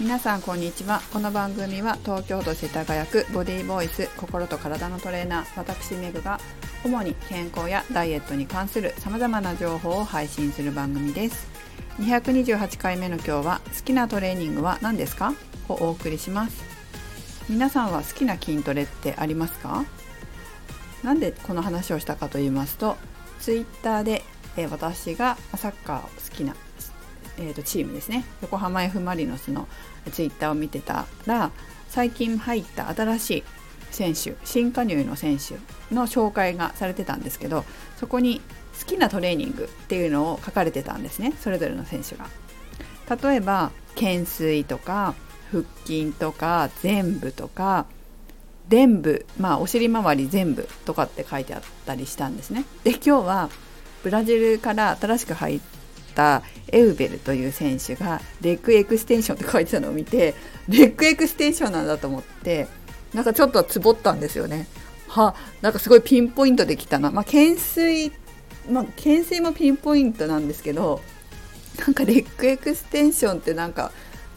皆さんこんにちは。この番組は東京都世田谷区ボディーボイス心と体のトレーナー私メグが主に健康やダイエットに関するさまざまな情報を配信する番組です。228回目の今日は好きなトレーニングは何ですか？をお送りします。皆さんは好きな筋トレってありますか？なんでこの話をしたかと言いますとツイッターで、私がサッカーを好きなえー、とチームですね横浜 F・ マリノスのツイッターを見てたら最近入った新しい選手新加入の選手の紹介がされてたんですけどそこに好きなトレーニングっていうのを書かれてたんですねそれぞれの選手が。例えば懸垂とか腹筋とか全部とか全部まあお尻周り全部とかって書いてあったりしたんですね。で今日はブラジルから新しく入ったエウベルという選手がレッグエクステンションって書いてたのを見てレッグエクステンションなんだと思ってなんかちょっとつぼったんですよね。はなんかすごいピンポイントできたな。まあ、懸垂まあ、懸垂もピンポイントなんですけどなんかレッグエクステンションってなんか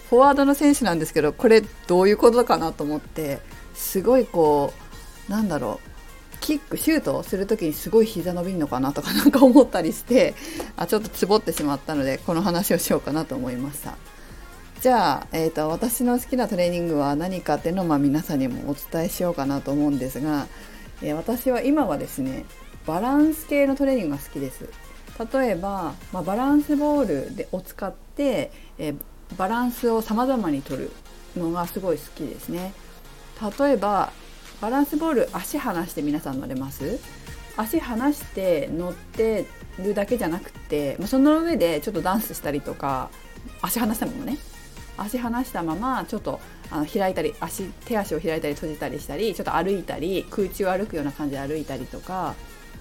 フォワードの選手なんですけどこれどういうことかなと思ってすごいこうなんだろうキックシュートをする時にすごい膝伸びるのかなとかなんか思ったりしてあちょっとつぼってしまったのでこの話をしようかなと思いました。じゃあ、えーと、私の好きなトレーニングは何かっていうのを、まあ、皆さんにもお伝えしようかなと思うんですが、えー、私は今はですねバランス系のトレーニングが好きです。例えば、まあ、バランスボールでを使って、えー、バランスを様々に取るのがすごい好きですね。例えばバランスボール足離して皆さん乗れます？足離して乗ってるだけじゃなくてその上でちょっとダンスしたりとか足離したままね。足離したままちょっとあの開いたり足手足を開いたり閉じたりしたりちょっと歩いたり空中を歩くような感じで歩いたりとか、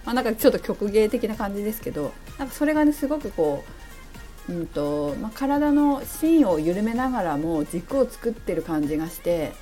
まあ、なんかちょっと曲芸的な感じですけどなんかそれがねすごくこう、うんとまあ、体の芯を緩めながらも軸を作ってる感じがして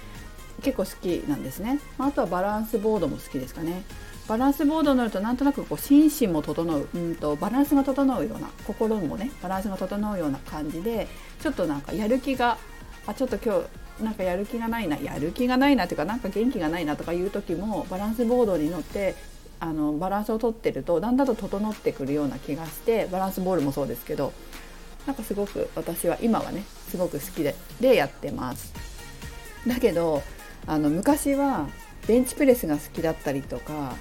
結構好きなんですね、まあ、あとはバランスボードも好きですかねバランスボードに乗るとなんとなくこう心身も整う、うんと、バランスが整うような心もねバランスが整うような感じでちょっとなんかやる気があちょっと今日なんかやる気がないなやる気がないなというかなんか元気がないなとかいう時もバランスボードに乗ってあのバランスをとってるとだんだんと整ってくるような気がしてバランスボールもそうですけどなんかすごく私は今はねすごく好きででやってます。だけどあの昔はベンチプレスが好きだったりとか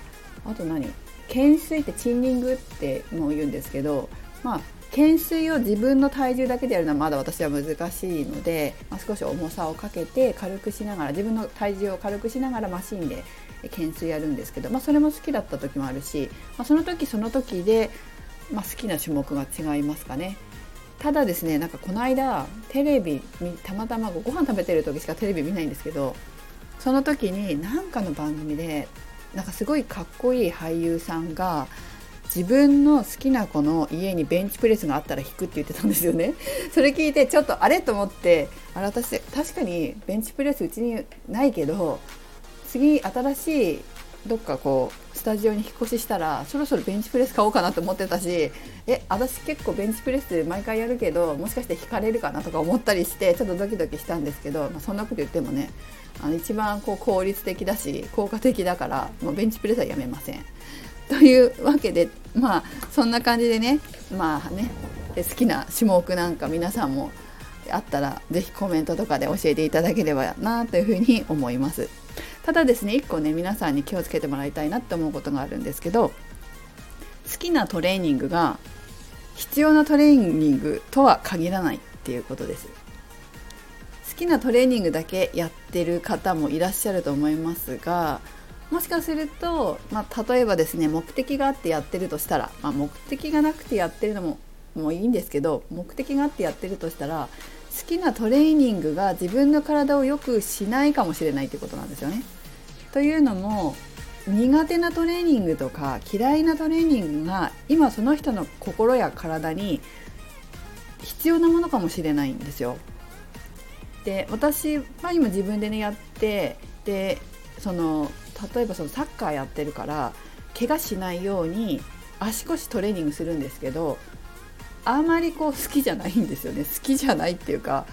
あと何？懸垂ってチンニングっても言うんですけどまあ懸垂を自分の体重だけでやるのはまだ私は難しいので、まあ、少し重さをかけて軽くしながら自分の体重を軽くしながらマシンで懸垂やるんですけど、まあ、それも好きだった時もあるし、まあ、その時その時で、まあ、好きな種目が違いますかね。ただですねなんかこの間テレビたまたまご飯食べてる時しかテレビ見ないんですけどその時に何かの番組でなんかすごいかっこいい俳優さんが自分の好きな子の家にベンチプレスがあったら引くって言ってたんですよね。それ聞いてちょっとあれと思ってあれ私確かにベンチプレスうちにないけど次新しいどっかこうスタジオに引っ越ししたらそろそろベンチプレス買おうかなと思ってたしえ私結構ベンチプレス毎回やるけどもしかして引かれるかなとか思ったりしてちょっとドキドキしたんですけど、まあ、そんなこと言ってもねあの一番こう効率的だし効果的だからもうベンチプレスはやめません。というわけでまあそんな感じでねまあね好きな種目なんか皆さんもあったら是非コメントとかで教えていただければなというふうに思います。ただですね1個ね皆さんに気をつけてもらいたいなって思うことがあるんですけど好きなトレーニングが必要なトレーニングとは限らないっていうことです好きなトレーニングだけやってる方もいらっしゃると思いますがもしかすると、まあ、例えばですね目的があってやってるとしたら、まあ、目的がなくてやってるのももういいんですけど目的があってやってるとしたら好きなトレーニングが自分の体を良くしないかもしれないということなんですよね。というのも苦手なトレーニングとか嫌いなトレーニングが今その人の心や体に必要なものかもしれないんですよ。で私は今自分でねやってでその例えばそのサッカーやってるから怪我しないように足腰トレーニングするんですけどあまりこう好きじゃないんですよね好きじゃないっていうか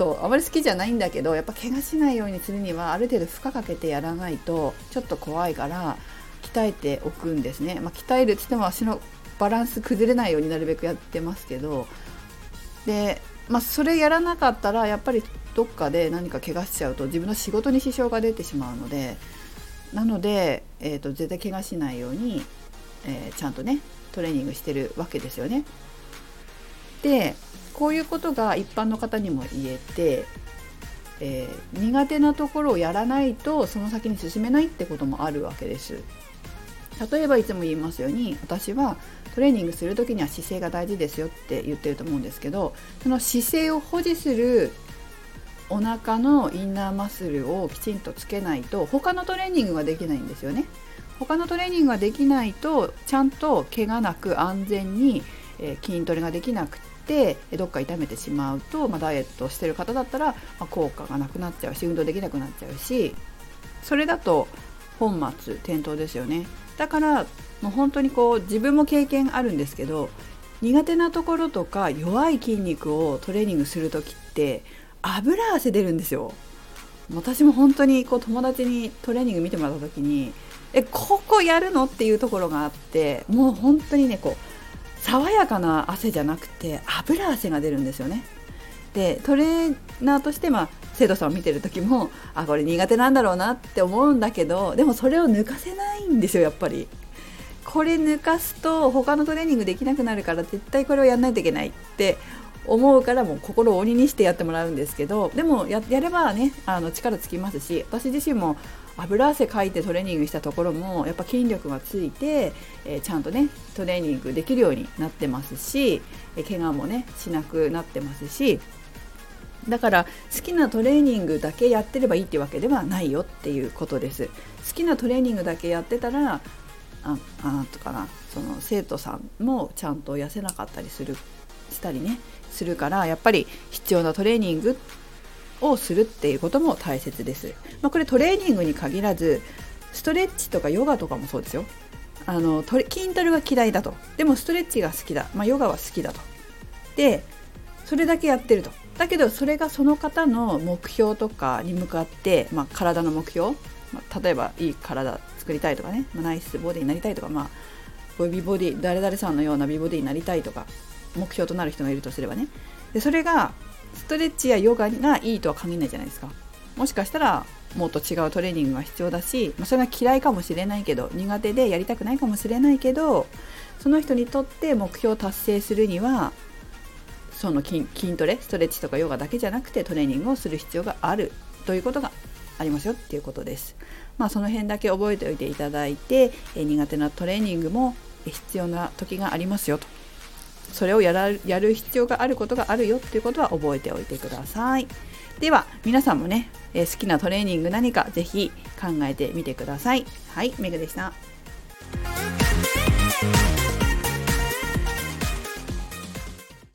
そうあまり好きじゃないんだけどやっぱ怪我しないようにするにはある程度負荷かけてやらないとちょっと怖いから鍛えておくんですね、まあ、鍛えるって言っても足のバランス崩れないようになるべくやってますけどで、まあ、それやらなかったらやっぱりどっかで何か怪我しちゃうと自分の仕事に支障が出てしまうのでなので、えーと、絶対怪我しないように、えー、ちゃんとねトレーニングしてるわけですよね。でこういうことが一般の方にも言えて、えー、苦手なところをやらないとその先に進めないってこともあるわけです。例えばいつも言いますように私はトレーニングする時には姿勢が大事ですよって言ってると思うんですけどその姿勢を保持するお腹のインナーマッスルをきちんとつけないと他のトレーニングができないんですよね。他のトレーニングができないとちゃんと怪我なく安全に、え筋トレができなくてどっか痛めてしまうと、まあ、ダイエットしてる方だったら、まあ、効果がなくなっちゃうし運動できなくなっちゃうしそれだと本末転倒ですよね。だからもう本当にこう自分も経験あるんですけど苦手なところとか弱い筋肉をトレーニングする時って油汗出るんですよ。私も本当にこう友達にトレーニング見てもらった時にえここやるの？っていうところがあってもう本当にねこう爽やかな汗じゃなくて油汗が出るんですよね。でトレーナーとしてまあ生徒さんを見てる時もあこれ苦手なんだろうなって思うんだけどでもそれを抜かせないんですよやっぱり。これ抜かすと他のトレーニングできなくなるから絶対これをやんないといけないって思うからもう心を鬼にしてやってもらうんですけどでもやればねあの力つきますし私自身も油汗かいてトレーニングしたところもやっぱ筋力がついて、えー、ちゃんとねトレーニングできるようになってますし、えー、怪我もねしなくなってますしだから好きなトレーニングだけやってればいいってわけではないよっていうことです。好きなトレーニングだけやってたらああなんとかなその生徒さんもちゃんと痩せなかったりするしたりねするからやっぱり必要なトレーニングってをするっていうことも大切です。まあ、これトレーニングに限らずストレッチとかヨガとかもそうですよ。あの筋トレが嫌いだと。でもストレッチが好きだ、まあ、ヨガは好きだと。でそれだけやってると。だけどそれがその方の目標とかに向かって、まあ、体の目標、まあ、例えばいい体作りたいとかね、まあ、ナイスボディになりたいとか、まあ、美ボディ誰々さんのような美ボディになりたいとか目標となる人がいるとすればね。でそれがストレッチやヨガがいいとは限らないじゃないですかもしかしたらもっと違うトレーニングが必要だし、それが嫌いかもしれないけど苦手でやりたくないかもしれないけどその人にとって目標を達成するにはその筋トレストレッチとかヨガだけじゃなくてトレーニングをする必要があるということがありますよっていうことです。まあ、その辺だけ覚えておいていただいて、苦手なトレーニングも必要な時がありますよとそれをやらやる必要があることがあるよっていうことは覚えておいてください。では皆さんもね、え好きなトレーニング何かぜひ考えてみてください。はいメグでした。